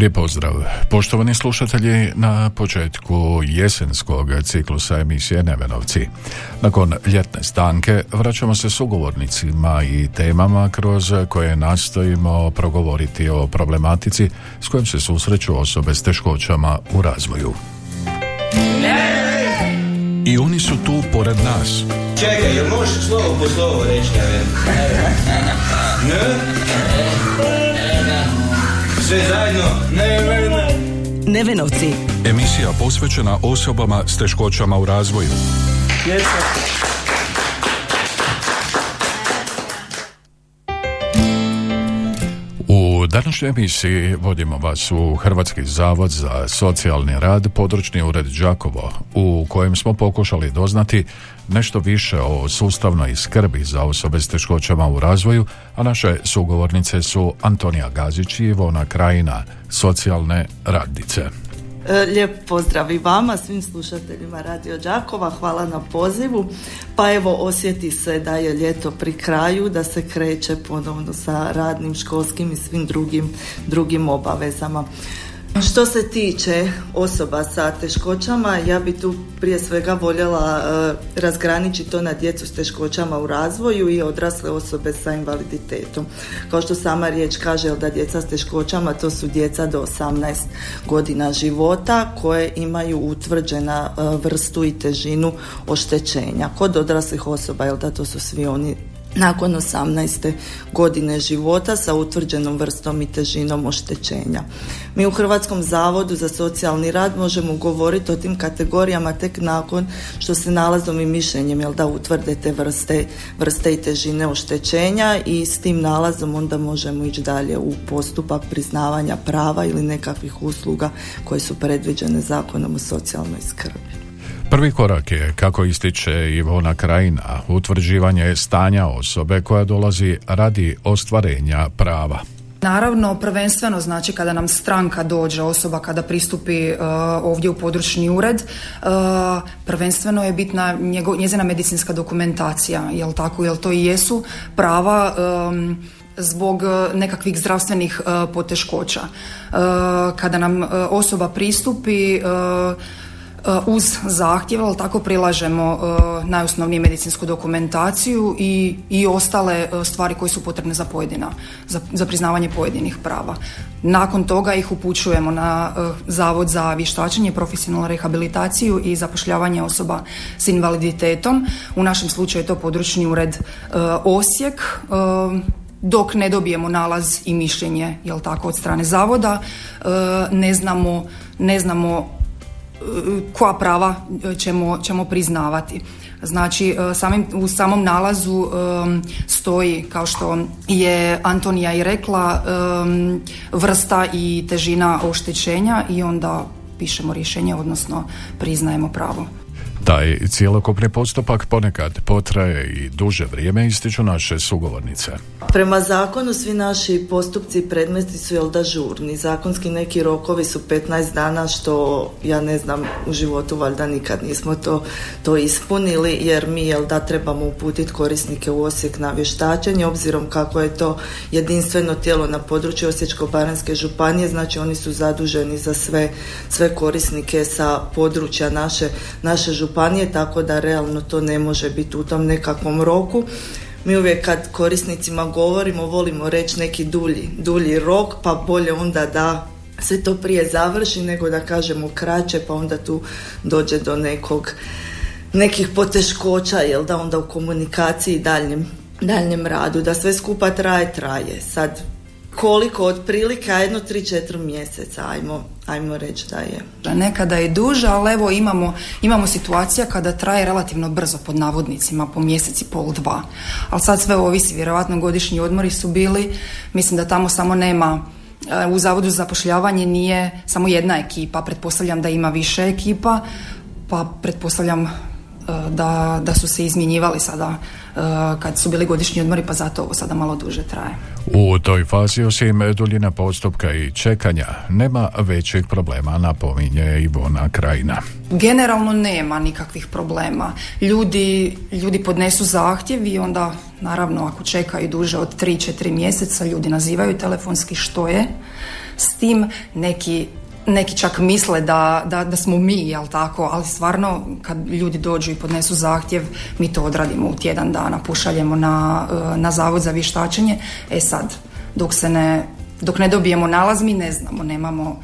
Lijep pozdrav. Poštovani slušatelji, na početku jesenskog ciklusa emisije Nevenovci. Nakon ljetne stanke vraćamo se sugovornicima i temama kroz koje nastojimo progovoriti o problematici s kojom se susreću osobe s teškoćama u razvoju. I oni su tu pored nas. Čekaj, jel možeš slovo po slovo reći Ne? Sve zajedno? Ne, ne, ne. Nevenovci. Emisija posvećena osobama s teškoćama u razvoju. U današnjoj emisiji vodimo vas u Hrvatski zavod za socijalni rad, područni ured Đakovo, u kojem smo pokušali doznati nešto više o sustavnoj skrbi za osobe s teškoćama u razvoju, a naše sugovornice su Antonija Gazić i Ivona Krajina, socijalne radnice. E, Lijep pozdrav i vama, svim slušateljima Radio Đakova, hvala na pozivu. Pa evo osjeti se da je ljeto pri kraju, da se kreće ponovno sa radnim, školskim i svim drugim, drugim obavezama. Što se tiče osoba sa teškoćama, ja bi tu prije svega voljela e, razgraničiti to na djecu s teškoćama u razvoju i odrasle osobe sa invaliditetom. Kao što sama riječ kaže, da djeca s teškoćama to su djeca do 18 godina života koje imaju utvrđena e, vrstu i težinu oštećenja. Kod odraslih osoba, jel da to su svi oni nakon 18. godine života sa utvrđenom vrstom i težinom oštećenja. Mi u Hrvatskom zavodu za socijalni rad možemo govoriti o tim kategorijama tek nakon što se nalazom i mišljenjem jel da utvrde te vrste, vrste i težine oštećenja i s tim nalazom onda možemo ići dalje u postupak priznavanja prava ili nekakvih usluga koje su predviđene zakonom o socijalnoj skrbi. Prvi korak je, kako ističe Ivona Krajina, utvrđivanje stanja osobe koja dolazi radi ostvarenja prava. Naravno, prvenstveno znači kada nam stranka dođe, osoba kada pristupi uh, ovdje u područni ured, uh, prvenstveno je bitna njego, njezina medicinska dokumentacija, jel tako, jel to i jesu prava um, zbog nekakvih zdravstvenih uh, poteškoća. Kada nam osoba pristupi uz zahtjev, ali tako prilažemo uh, najosnovniju medicinsku dokumentaciju i, i ostale uh, stvari koje su potrebne za pojedina, za, za priznavanje pojedinih prava. Nakon toga ih upućujemo na uh, Zavod za vještačenje, profesionalnu rehabilitaciju i zapošljavanje osoba s invaliditetom. U našem slučaju je to područni ured Osijek, dok ne dobijemo nalaz i mišljenje jel tako od strane zavoda ne znamo ne znamo koja prava ćemo, ćemo priznavati. Znači, samim, u samom nalazu um, stoji, kao što je Antonija i rekla, um, vrsta i težina oštećenja i onda pišemo rješenje, odnosno priznajemo pravo. Taj cjelokupni postupak ponekad potraje i duže vrijeme ističu naše sugovornice. Prema zakonu svi naši postupci i predmeti su jel da žurni. Zakonski neki rokovi su 15 dana što ja ne znam u životu valjda nikad nismo to, to ispunili jer mi jel da trebamo uputiti korisnike u Osijek na vještačenje obzirom kako je to jedinstveno tijelo na području Osječko-baranjske županije znači oni su zaduženi za sve, sve korisnike sa područja naše, naše županije tako da realno to ne može biti u tom nekakvom roku. Mi uvijek kad korisnicima govorimo volimo reći neki dulji, dulji rok pa bolje onda da se to prije završi nego da kažemo kraće pa onda tu dođe do nekog nekih poteškoća jel da onda u komunikaciji i daljnjem radu. Da sve skupa traje traje. Sad koliko otprilike, jedno 3-4 mjeseca, ajmo, ajmo reći da je. Nekada je duže, ali evo imamo, imamo situacija kada traje relativno brzo pod navodnicima, po mjeseci, pol, dva. Ali sad sve ovisi, vjerojatno godišnji odmori su bili, mislim da tamo samo nema e, u Zavodu za zapošljavanje nije samo jedna ekipa, pretpostavljam da ima više ekipa, pa pretpostavljam E, da, da su se izmjenjivali sada kad su bili godišnji odmori pa zato ovo sada malo duže traje. U toj fazi osim duljina postupka i čekanja nema većih problema, napominje Ivona Krajina. Generalno nema nikakvih problema. Ljudi, ljudi podnesu zahtjev i onda naravno ako čekaju duže od 3-4 mjeseca ljudi nazivaju telefonski što je s tim neki neki čak misle da, da, da smo mi, jel tako, ali stvarno kad ljudi dođu i podnesu zahtjev, mi to odradimo u tjedan dana, pušaljemo na, e, na zavod za vještačenje. E sad, dok se ne, dok ne dobijemo nalaz, mi ne znamo, nemamo,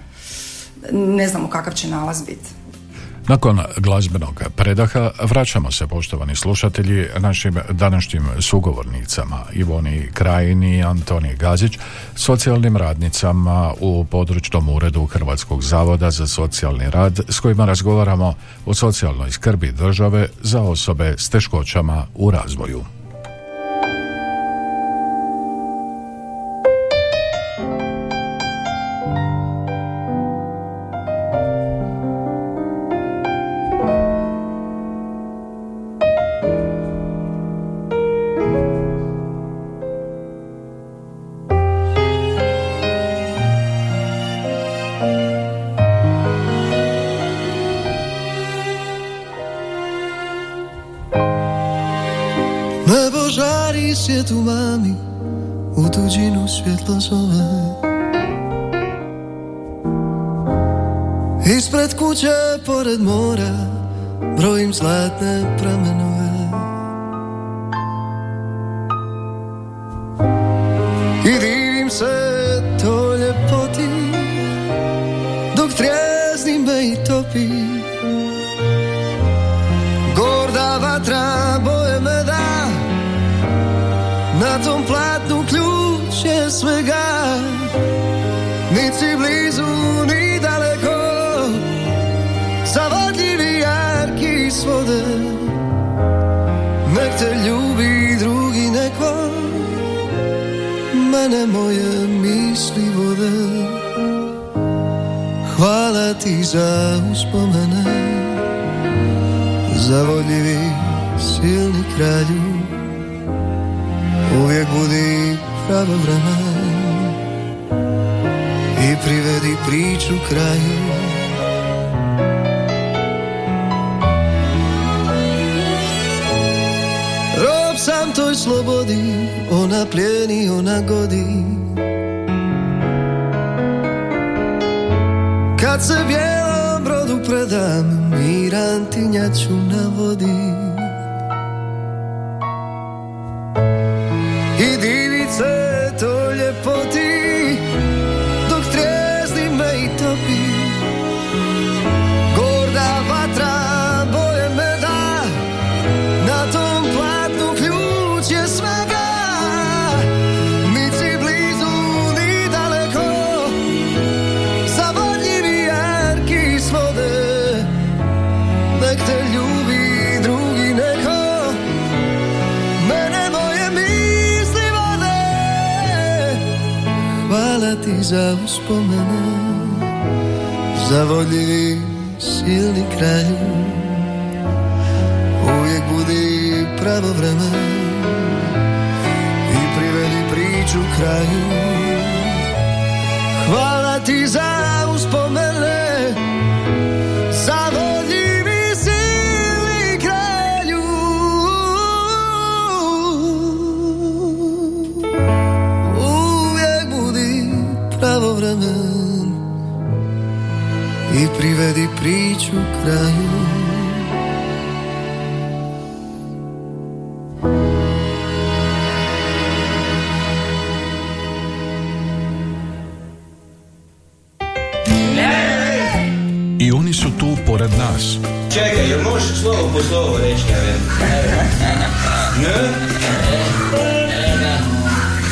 ne znamo kakav će nalaz biti. Nakon glazbenog predaha vraćamo se, poštovani slušatelji, našim današnjim sugovornicama Ivoni Krajini i Antoni Gazić, socijalnim radnicama u područnom uredu Hrvatskog zavoda za socijalni rad s kojima razgovaramo o socijalnoj skrbi države za osobe s teškoćama u razvoju. Svijetu mami U tuđinu svjetlo zove. Ispred kuće pored mora Brojim zlatne pramenove ti za uspomene Zavodljivi silni kralju. Uvijek budi pravovremen I privedi priču kraju. Rob sam toj slobodi Ona plijeni, ona godi Kad se bijelom brodu predam Miran tinjaču na vodi za uspomene Zavodljivi silni kralju Uvijek budi pravo vreme I privedi priču kraju. Hvala ti za i privedi priču kraju. I oni su tu pored nas. Čekaj, jel možeš slovo po slovo reći, ne?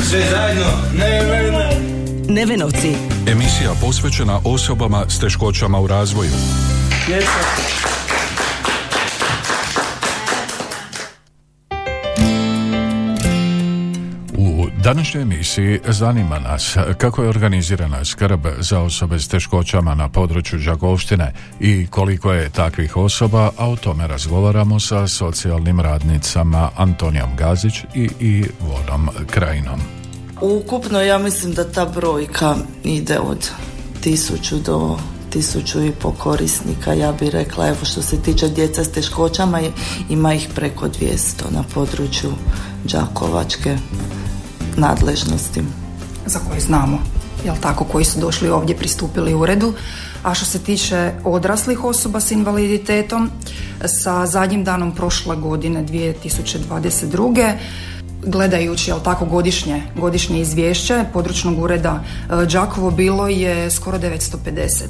Sve zajedno, Nevenovci. Emisija posvećena osobama s teškoćama u razvoju. U današnjoj emisiji zanima nas kako je organizirana skrb za osobe s teškoćama na području Đakovštine i koliko je takvih osoba, a o tome razgovaramo sa socijalnim radnicama Antonijom Gazić i Ivonom Krajinom. Ukupno ja mislim da ta brojka ide od tisuću do tisuću i po korisnika. Ja bih rekla, evo što se tiče djeca s teškoćama, ima ih preko 200 na području Đakovačke nadležnosti. za koje znamo, jel tako, koji su došli ovdje, pristupili uredu. A što se tiče odraslih osoba s invaliditetom, sa zadnjim danom prošle godine 2022. Gledajući jel tako godišnje, godišnje izvješće područnog ureda e, Đakovo bilo je skoro 950. E,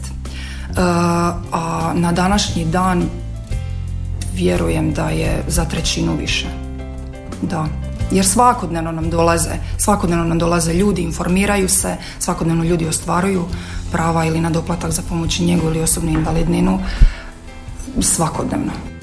a na današnji dan vjerujem da je za trećinu više. Da. Jer svakodnevno nam dolaze, svakodnevno nam dolaze ljudi, informiraju se, svakodnevno ljudi ostvaruju prava ili na doplatak za pomoć i njegu ili osobnu invalidninu svakodnevno.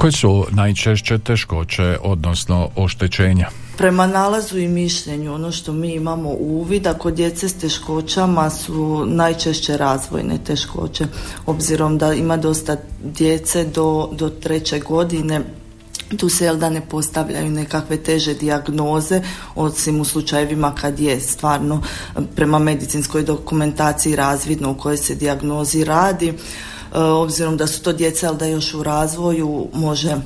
Koje su najčešće teškoće, odnosno oštećenja? Prema nalazu i mišljenju, ono što mi imamo uvid, kod djece s teškoćama su najčešće razvojne teškoće, obzirom da ima dosta djece do, do treće godine tu se jel da ne postavljaju nekakve teže dijagnoze osim u slučajevima kad je stvarno prema medicinskoj dokumentaciji razvidno u kojoj se dijagnozi radi obzirom da su to djeca jel da još u razvoju može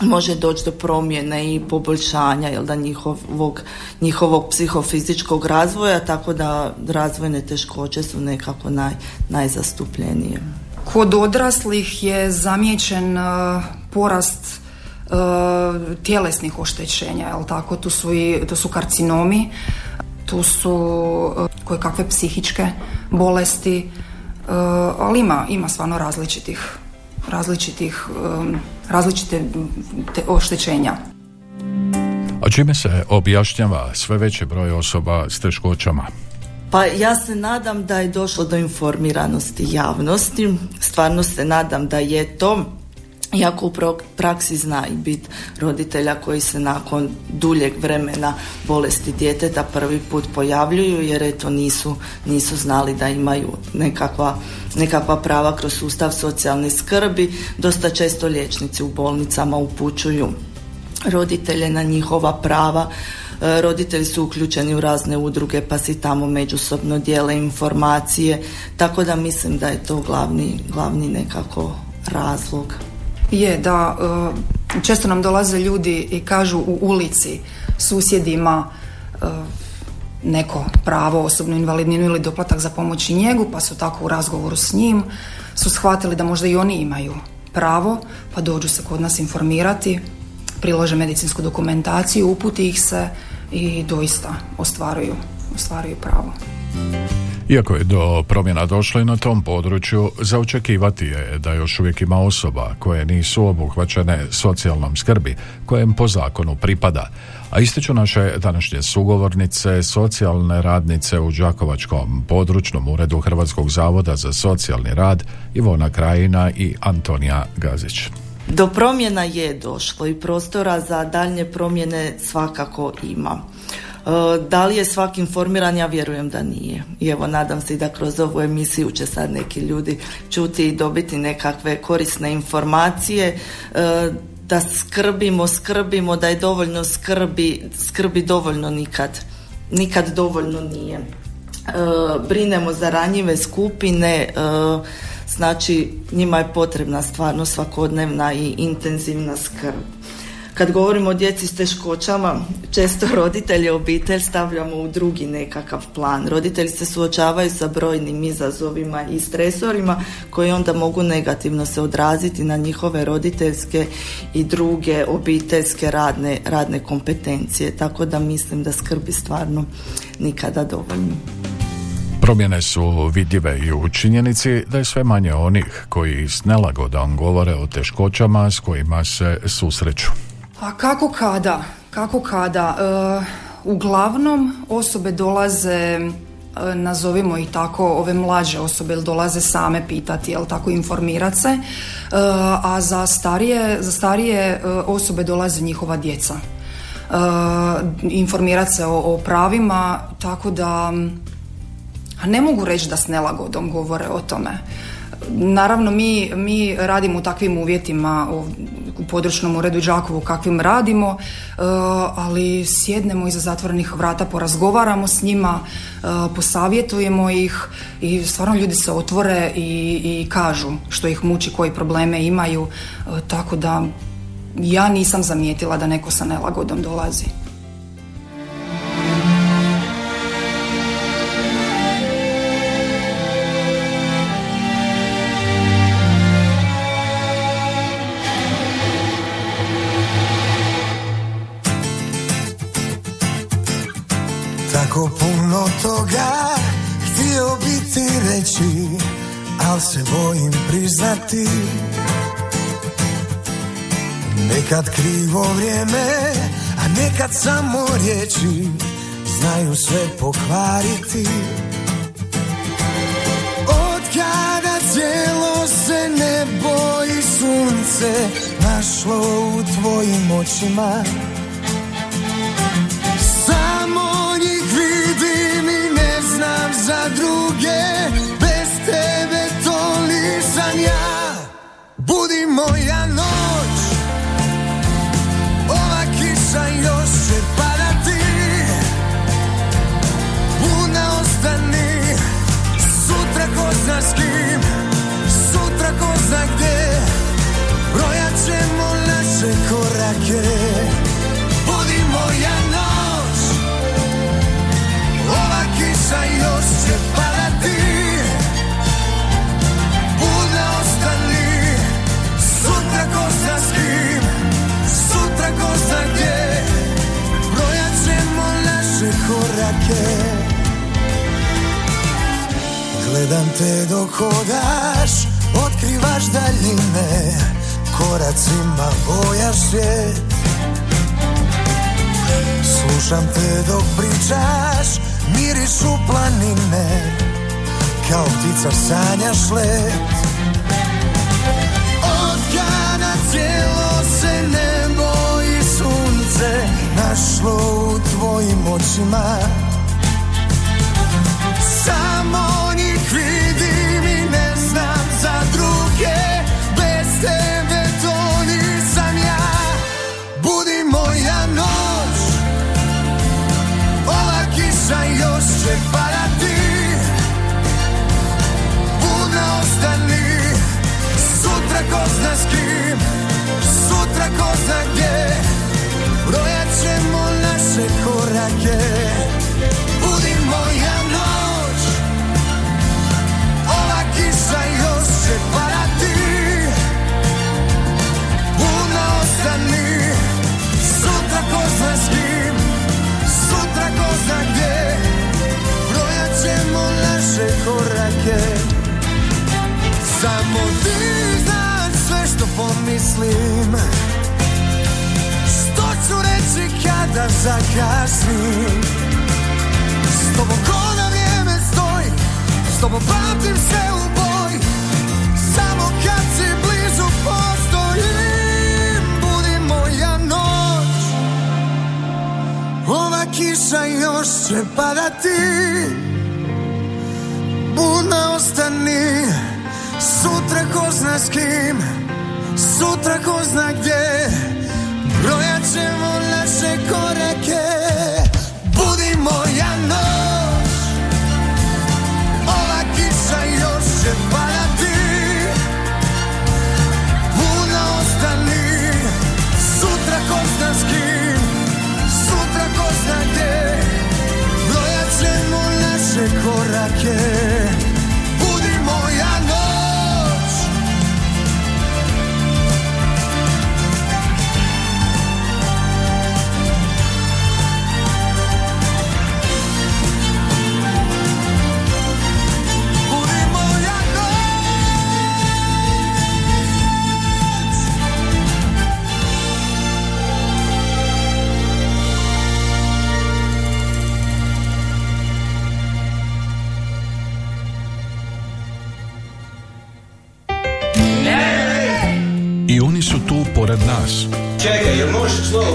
može doći do promjene i poboljšanja jel da njihovog, njihovog psihofizičkog razvoja tako da razvojne teškoće su nekako naj, najzastupljenije. Kod odraslih je zamijećen e, porast e, tjelesnih oštećenja, jel tako? Tu su, i, tu su karcinomi, tu su koje kakve psihičke bolesti, ali ima, ima stvarno različitih različitih različite te oštećenja. A čime se objašnjava sve veći broj osoba s teškoćama? Pa ja se nadam da je došlo do informiranosti javnosti, stvarno se nadam da je to iako u praksi zna i bit roditelja koji se nakon duljeg vremena bolesti djeteta prvi put pojavljuju jer eto nisu, nisu znali da imaju nekakva, nekakva prava kroz sustav socijalne skrbi. Dosta često liječnici u bolnicama upućuju roditelje na njihova prava. E, Roditelji su uključeni u razne udruge pa si tamo međusobno dijele informacije, tako da mislim da je to glavni, glavni nekako razlog. Je da e, često nam dolaze ljudi i kažu u ulici susjedima e, neko pravo, osobnu invalidninu ili doplatak za pomoć i njegu, pa su tako u razgovoru s njim su shvatili da možda i oni imaju pravo, pa dođu se kod nas informirati, prilože medicinsku dokumentaciju, uputi ih se i doista ostvaruju, ostvaruju pravo. Iako je do promjena došlo i na tom području, za očekivati je da još uvijek ima osoba koje nisu obuhvaćene socijalnom skrbi, kojem po zakonu pripada. A ističu naše današnje sugovornice, socijalne radnice u Đakovačkom područnom uredu Hrvatskog zavoda za socijalni rad Ivona Krajina i Antonija Gazić. Do promjena je došlo i prostora za daljnje promjene svakako ima. E, Da li je svaki informiran? Ja vjerujem da nije. I evo, nadam se da kroz ovu emisiju će sad neki ljudi čuti i dobiti nekakve korisne informacije e, da skrbimo, skrbimo, da je dovoljno skrbi, skrbi dovoljno nikad. Nikad dovoljno nije. E, Brinemo za ranjive skupine, znači njima je potrebna stvarno svakodnevna i intenzivna skrb. Kad govorimo o djeci s teškoćama, često roditelje obitelj stavljamo u drugi nekakav plan. Roditelji se suočavaju sa brojnim izazovima i stresorima koji onda mogu negativno se odraziti na njihove roditeljske i druge obiteljske radne, radne kompetencije. Tako da mislim da skrbi stvarno nikada dovoljno. Promjene su vidljive i u činjenici da je sve manje onih koji s nelagodom govore o teškoćama s kojima se susreću. A kako kada? Kako kada? E, uglavnom osobe dolaze nazovimo ih tako, ove mlađe osobe dolaze same pitati, jel tako, informirati se, a za starije, za starije osobe dolaze njihova djeca. Informirati se o, o pravima, tako da ne mogu reći da s nelagodom govore o tome. Naravno, mi, mi radimo u takvim uvjetima u područnom uredu Đakovu kakvim radimo, e, ali sjednemo iza zatvorenih vrata, porazgovaramo s njima, e, posavjetujemo ih i stvarno ljudi se otvore i, i kažu što ih muči, koji probleme imaju, e, tako da ja nisam zamijetila da neko sa nelagodom dolazi. Reći Al se bojim priznati. Nekad krivo vrijeme A nekad samo riječi Znaju sve pokvariti. Od kada cijelo se nebo i sunce Našlo u tvojim očima za druge Budi moja noć. Ova kiša još će padati. Buna ostani. Sutra ko zna s kim Sutra ko zna gdje. Brojat ćemo naše korake Gledam te dok hodaš Otkrivaš daljine Koracima bojaš svijet Slušam te dok pričaš Mirišu planine Kao ptica sanjaš let. Od cijelo se nebo i sunce Našlo u tvojim očima kada zakasnim. S tobom ko na vrijeme stoji S tobom pamtim sve u boj Samo kad si blizu postojim Budi moja noć. Ova kiša još će padati Budna ostani. Sutra ko zna s kim Sutra ko zna gdje Brojat ćemo naše korake Budi moja noć. Ova kiša još će padati Budna ostani Sutra ko zna s kim Sutra ko zna gdje. Brojat ćemo naše korake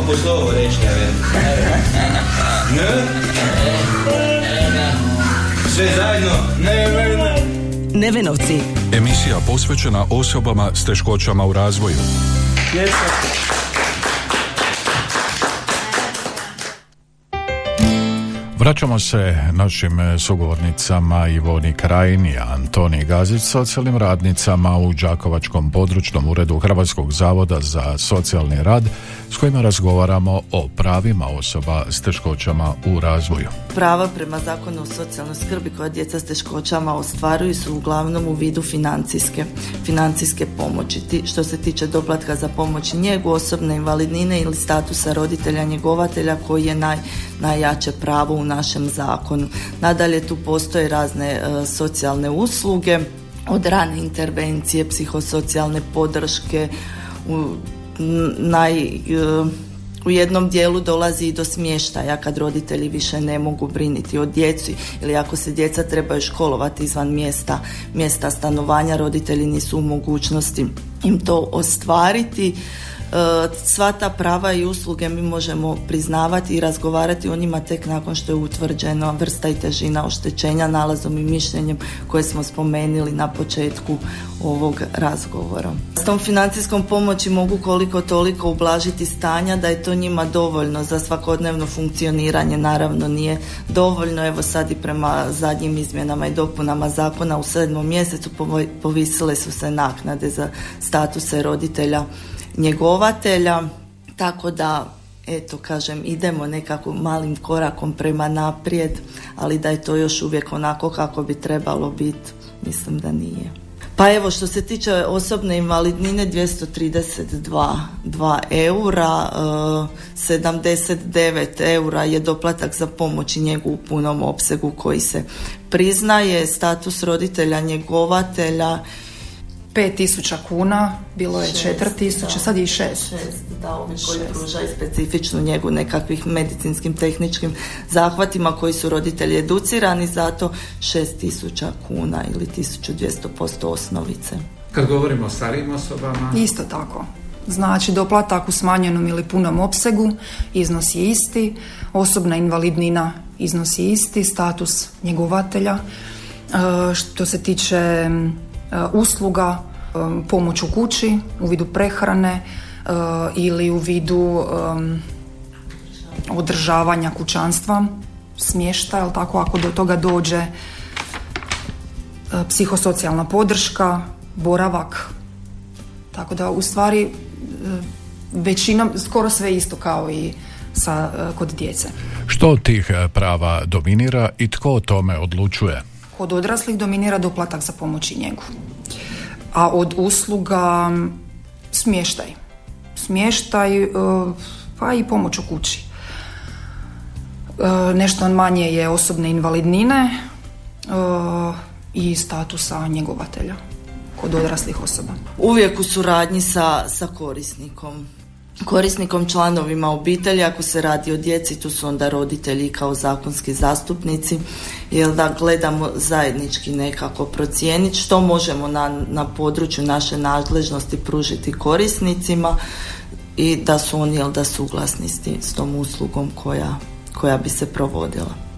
po slovo reći, ne? Sve zajedno? Ne, ne, ne. Nevenovci. Emisija posvećena osobama s teškoćama u razvoju. Vraćamo se našim sugovornicama Ivoni Krajin i Antoni Gazić, socijalnim radnicama u Đakovačkom područnom uredu Hrvatskog zavoda za socijalni rad s kojima razgovaramo o pravima osoba s teškoćama u razvoju. Prava prema zakonu o socijalnoj skrbi koja djeca s teškoćama ostvaruju su uglavnom u vidu financijske, financijske pomoći. Što se tiče doplatka za pomoć njegu, osobne invalidnine ili statusa roditelja njegovatelja koji je naj, najjače pravo u našem zakonu. Nadalje tu postoje razne e, socijalne usluge, od rane intervencije, psihosocijalne podrške, u, naj, e, u jednom dijelu dolazi i do smještaja kad roditelji više ne mogu briniti o djeci ili ako se djeca trebaju školovati izvan mjesta, mjesta stanovanja, roditelji nisu u mogućnosti im to ostvariti. E, sva ta prava i usluge mi možemo priznavati i razgovarati o njima tek nakon što je utvrđena vrsta i težina oštećenja nalazom i mišljenjem koje smo spomenuli na početku ovog razgovora. S tom financijskom pomoći mogu koliko toliko ublažiti stanja da je to njima dovoljno za svakodnevno funkcioniranje. Naravno nije dovoljno. Evo sad i prema zadnjim izmjenama i dopunama zakona u sedmom mjesecu povisile su se naknade za statuse roditelja njegovatelja, tako da eto kažem idemo nekako malim korakom prema naprijed, ali da je to još uvijek onako kako bi trebalo biti, mislim da nije. Pa evo što se tiče osobne invalidnine 232 2 eura, 79 e, eura je doplatak za pomoć i njegu u punom opsegu koji se priznaje, status roditelja njegovatelja 5000 kuna, bilo je 4000, sad je i 6. Šest, da, ovi koji pružaju specifičnu njegu nekakvih medicinskim, tehničkim zahvatima koji su roditelji educirani, zato 6000 kuna ili 1200% osnovice. Kad govorimo o starijim osobama? Isto tako. Znači doplatak u smanjenom ili punom opsegu, iznos je isti, osobna invalidnina iznos je isti, status njegovatelja. E, što se tiče usluga, e, pomoć u kući, u vidu prehrane e, ili u vidu održavanja kućanstva, smješta, jel tako, ako do toga dođe psihosocijalna podrška, boravak. Tako da u stvari većina, skoro sve isto kao i sa, kod djece. Što od tih prava dominira i tko o tome odlučuje? Kod odraslih dominira doplatak za pomoć i njegu. A od usluga smještaj. Smještaj e, pa i pomoć u kući. E, nešto manje je osobne invalidnine e, i statusa njegovatelja kod odraslih osoba. Uvijek u suradnji sa, sa korisnikom korisnikom članovima obitelji ako se radi o djeci tu su onda roditelji kao zakonski zastupnici jer da gledamo zajednički nekako procijeniti što možemo na, na području naše nadležnosti pružiti korisnicima i da su oni jel da suglasni s, s tom uslugom koja, koja bi se provodila.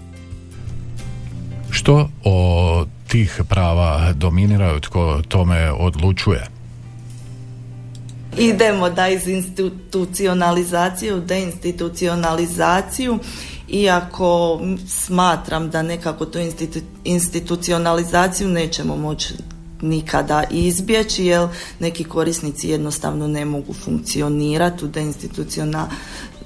Što o tih prava dominiraju, tko tome odlučuje? Idemo da iz institucionalizacije u deinstitucionalizaciju. Iako smatram da nekako tu institucionalizaciju nećemo moći nikada izbjeći jer neki korisnici jednostavno ne mogu funkcionirati u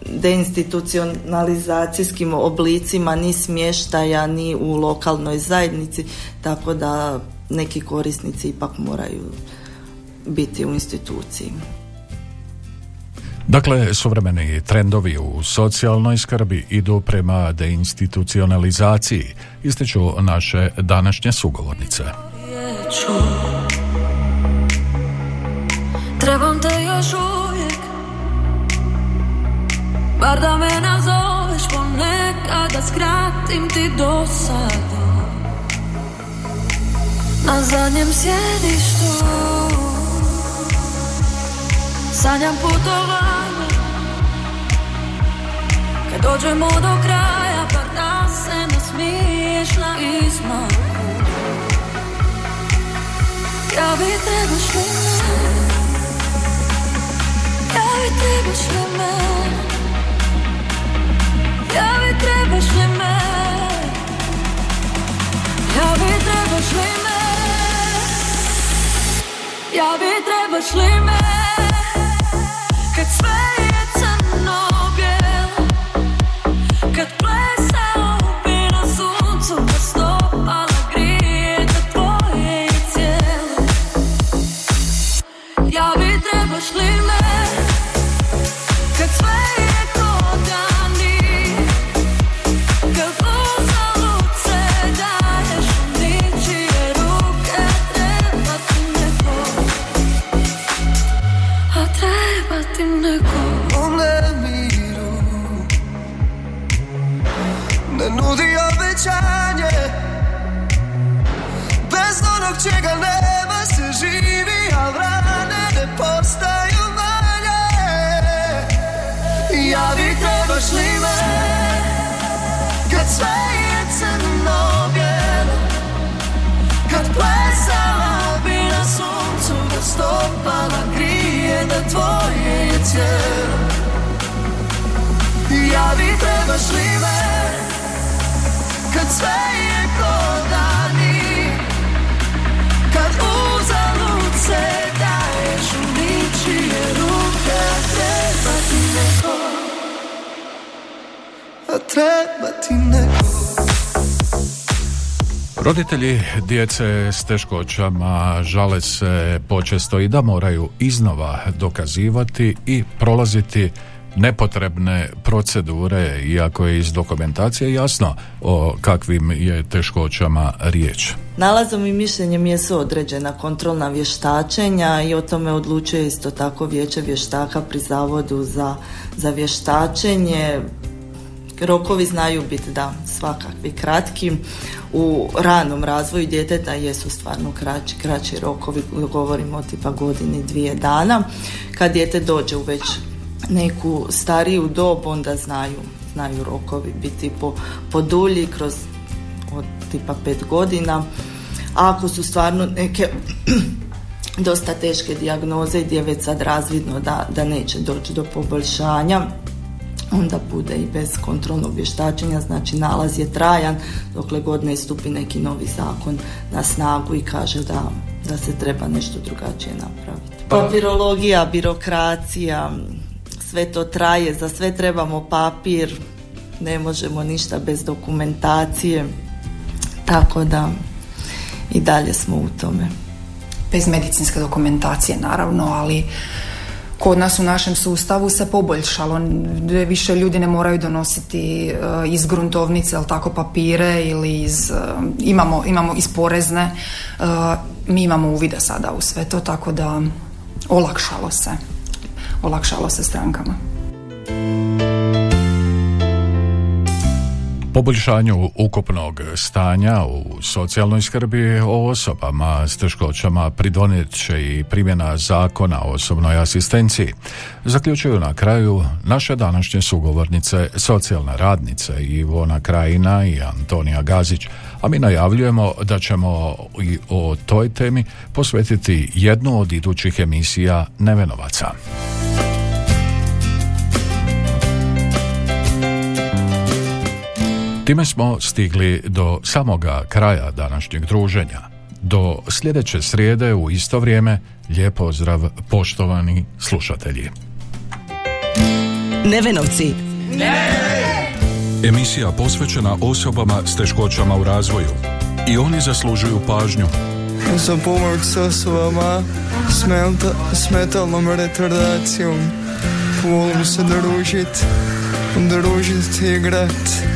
deinstitucionalizacijskim oblicima ni smještaja ni u lokalnoj zajednici tako da neki korisnici ipak moraju biti u instituciji. Dakle, suvremeni trendovi u socijalnoj skrbi idu prema deinstitucionalizaciji, ističu naše današnje sugovornice. Trebam te još uvijek Bar da me nazoveš ponekad skratim ti dosadu Na zadnjem sjedištu Sanjam putovanje. Kad dođemo do kraja Par da se nasmiješ na izmaku Ja bi trebaš li me Ja bi trebaš li me Ja bi trebaš li me Ja bi trebaš li me Ja bi trebaš li me Ja bi trebaš li me Kad sve je crno bijelo Kad plesala bi na suncu Da stopala grije da tvoje je cijelo. Ja bi trebaš li me Kad sve je ko da nije Kad uzalud Roditelji djece s teškoćama žale se počesto i da moraju iznova dokazivati i prolaziti nepotrebne procedure, iako je iz dokumentacije jasno o kakvim je teškoćama riječ. Nalazom i mišljenjem jesu određena kontrolna vještačenja i o tome odlučuje isto tako vijeće vještaka pri Zavodu za, za vještačenje. Rokovi znaju biti da svakakvi kratki. U ranom razvoju djeteta jesu stvarno kraći, kraći rokovi, govorimo o tipa godini, dvije dana. Kad dijete dođe u već neku stariju dob, onda znaju, znaju rokovi biti po, po dulji kroz od tipa pet godina. A ako su stvarno neke dosta teške dijagnoze gdje je već sad razvidno da, da neće doći do poboljšanja, onda bude i bez kontrolnog vještačenja, znači nalaz je trajan dokle god ne stupi neki novi zakon na snagu i kaže da, da se treba nešto drugačije napraviti. Papirologija, birokracija, sve to traje, za sve trebamo papir, ne možemo ništa bez dokumentacije, tako da i dalje smo u tome. Bez medicinske dokumentacije naravno, ali kod nas u našem sustavu se poboljšalo. Više ljudi ne moraju donositi eh, iz gruntovnice, ali tako papire ili iz, eh, imamo, imamo iz porezne. Eh, mi imamo uvide sada u sve to, tako da olakšalo se. Olakšalo se strankama. Poboljšanju ukupnog stanja u socijalnoj skrbi o osobama s teškoćama pridonijet će i primjena zakona o osobnoj asistenciji. Zaključuju na kraju naše današnje sugovornice socijalne radnice Ivona Krajina i Antonija Gazić, a mi najavljujemo da ćemo i o toj temi posvetiti jednu od idućih emisija Nevenovaca. Time smo stigli do samoga kraja današnjeg druženja. Do sljedeće srijede u isto vrijeme lijep pozdrav poštovani slušatelji. Nevenovci. Emisija posvećena osobama s teškoćama u razvoju. I oni zaslužuju pažnju. Za pomoć s osobama s, melta- s metalnom retardacijom. Volim se družit, družit i igrat.